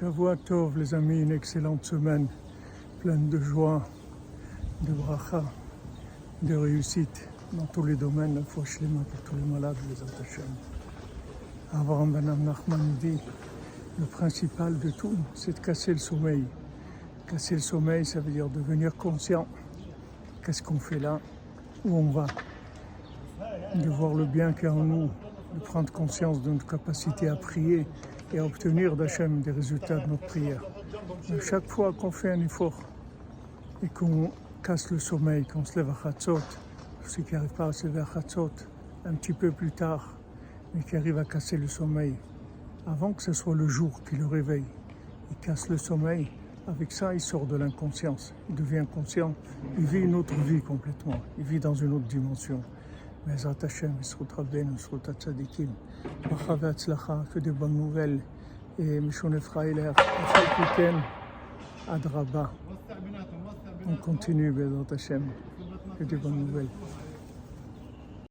Shavua Tov, les amis, une excellente semaine, pleine de joie, de bracha, de réussite dans tous les domaines, la foi shlema pour tous les malades, les attachés. Abraham Ben Nachman dit le principal de tout, c'est de casser le sommeil. Casser le sommeil, ça veut dire devenir conscient. Qu'est-ce qu'on fait là? Où on va? De voir le bien qu'il y a en nous, de prendre conscience de notre capacité à prier et à obtenir d'Hachem des résultats de notre prière. Chaque fois qu'on fait un effort et qu'on casse le sommeil, qu'on se lève à Chatzot, ceux qui n'arrivent pas à se lever à Chatzot, un petit peu plus tard, mais qui arrivent à casser le sommeil, avant que ce soit le jour qui le réveille, il casse le sommeil, avec ça il sort de l'inconscience, il devient conscient, il vit une autre vie complètement, il vit dans une autre dimension. בעזרת השם, בזכות רבנו, בזכות הצדיקים, ברכה והצלחה, שדבנו ואל אה, משונף אליה, אף תיתן, אדרבה. אנחנו נמשיך בעזרת השם, שדבנו ואל.